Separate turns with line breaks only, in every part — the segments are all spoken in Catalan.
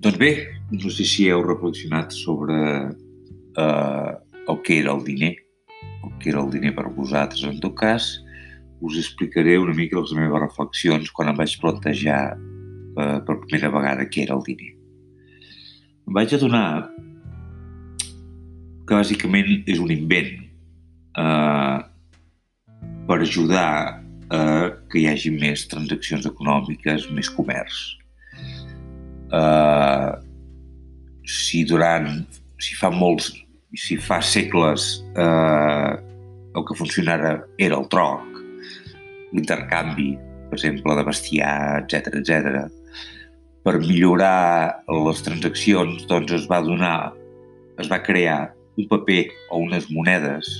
Doncs bé, no sé si heu reflexionat sobre eh, el que era el diner, el que era el diner per vosaltres. En tot cas, us explicaré una mica les meves reflexions quan em vaig plantejar eh, per primera vegada què era el diner. Em vaig adonar que bàsicament és un invent eh, per ajudar a que hi hagi més transaccions econòmiques, més comerç. Eh, si durant, si fa molts, si fa segles eh, el que funcionava era el troc, l'intercanvi, per exemple, de bestiar, etc etc. Per millorar les transaccions, doncs es va donar, es va crear un paper o unes monedes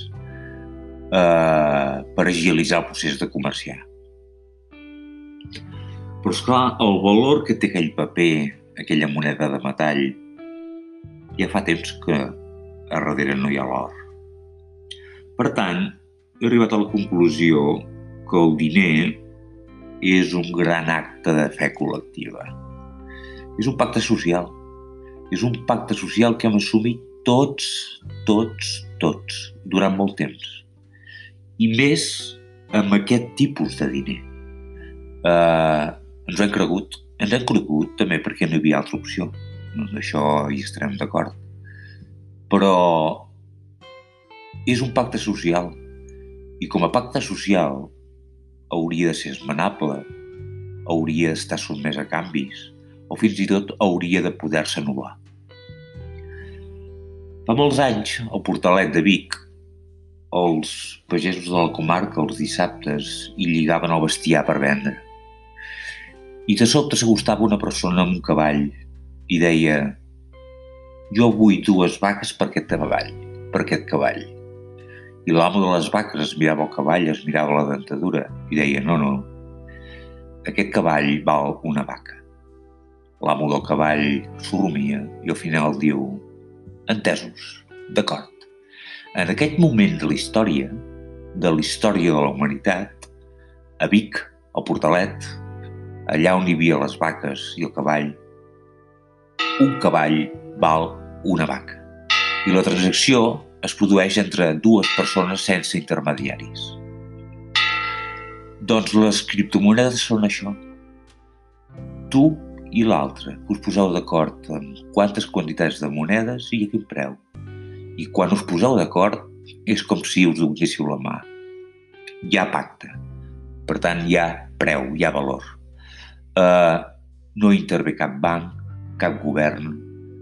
eh, per agilitzar el procés de comerciar. Però, esclar, el valor que té aquell paper, aquella moneda de metall, ja fa temps que a darrere no hi ha l'or. Per tant, he arribat a la conclusió que el diner és un gran acte de fe col·lectiva. És un pacte social. És un pacte social que hem assumit tots, tots, tots, durant molt temps. I més amb aquest tipus de diner. Uh, ens ho hem cregut. Ens hem cregut també perquè no hi havia altra opció. Doncs això hi estarem d'acord. Però és un pacte social. I com a pacte social hauria de ser esmenable, hauria d'estar sotmès a canvis, o fins i tot hauria de poder-se anul·lar. Fa molts anys, al Portalet de Vic, els pagesos de la comarca els dissabtes hi lligaven el bestiar per vendre. I de sobte s'acostava una persona amb un cavall i deia jo vull dues vaques per aquest cavall, per aquest cavall. I l'amo de les vaques es mirava el cavall, es mirava la dentadura i deia, no, no, aquest cavall val una vaca. L'amo del cavall s'orrumia i al final diu, entesos, d'acord. En aquest moment de la història, de la història de la humanitat, a Vic, al Portalet, allà on hi havia les vaques i el cavall, un cavall val una vaca. I la transacció es produeix entre dues persones sense intermediaris. Doncs les criptomonedes són això. Tu i l'altre us poseu d'acord en quantes quantitats de monedes i a quin preu. I quan us poseu d'acord és com si us donéssiu la mà. Hi ha pacte. Per tant, hi ha preu, hi ha valor. Uh, no intervé cap banc, cap govern,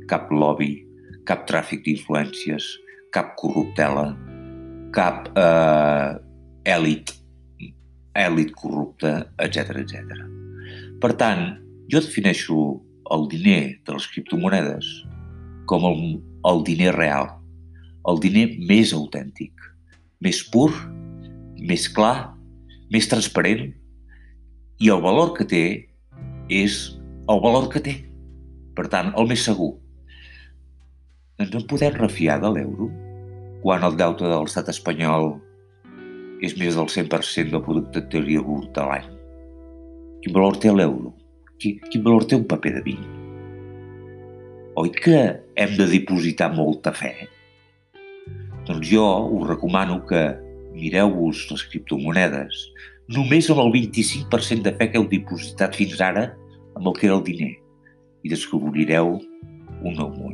cap lobby, cap tràfic d'influències, cap corruptela, cap eh, èlit, èlit corrupta, etc etc. Per tant, jo defineixo el diner de les criptomonedes com el, el diner real, el diner més autèntic, més pur, més clar, més transparent i el valor que té és el valor que té. Per tant, el més segur. Ens en podem refiar de l'euro quan el deute de l'estat espanyol és més del 100% del producte interior brut de l'any? Quin valor té l'euro? Quin, quin valor té un paper de 20? Oi que hem de dipositar molta fe? Doncs jo us recomano que mireu-vos les criptomonedes només amb el 25% de fe que heu dipositat fins ara amb el que era el diner i descobrireu un nou món.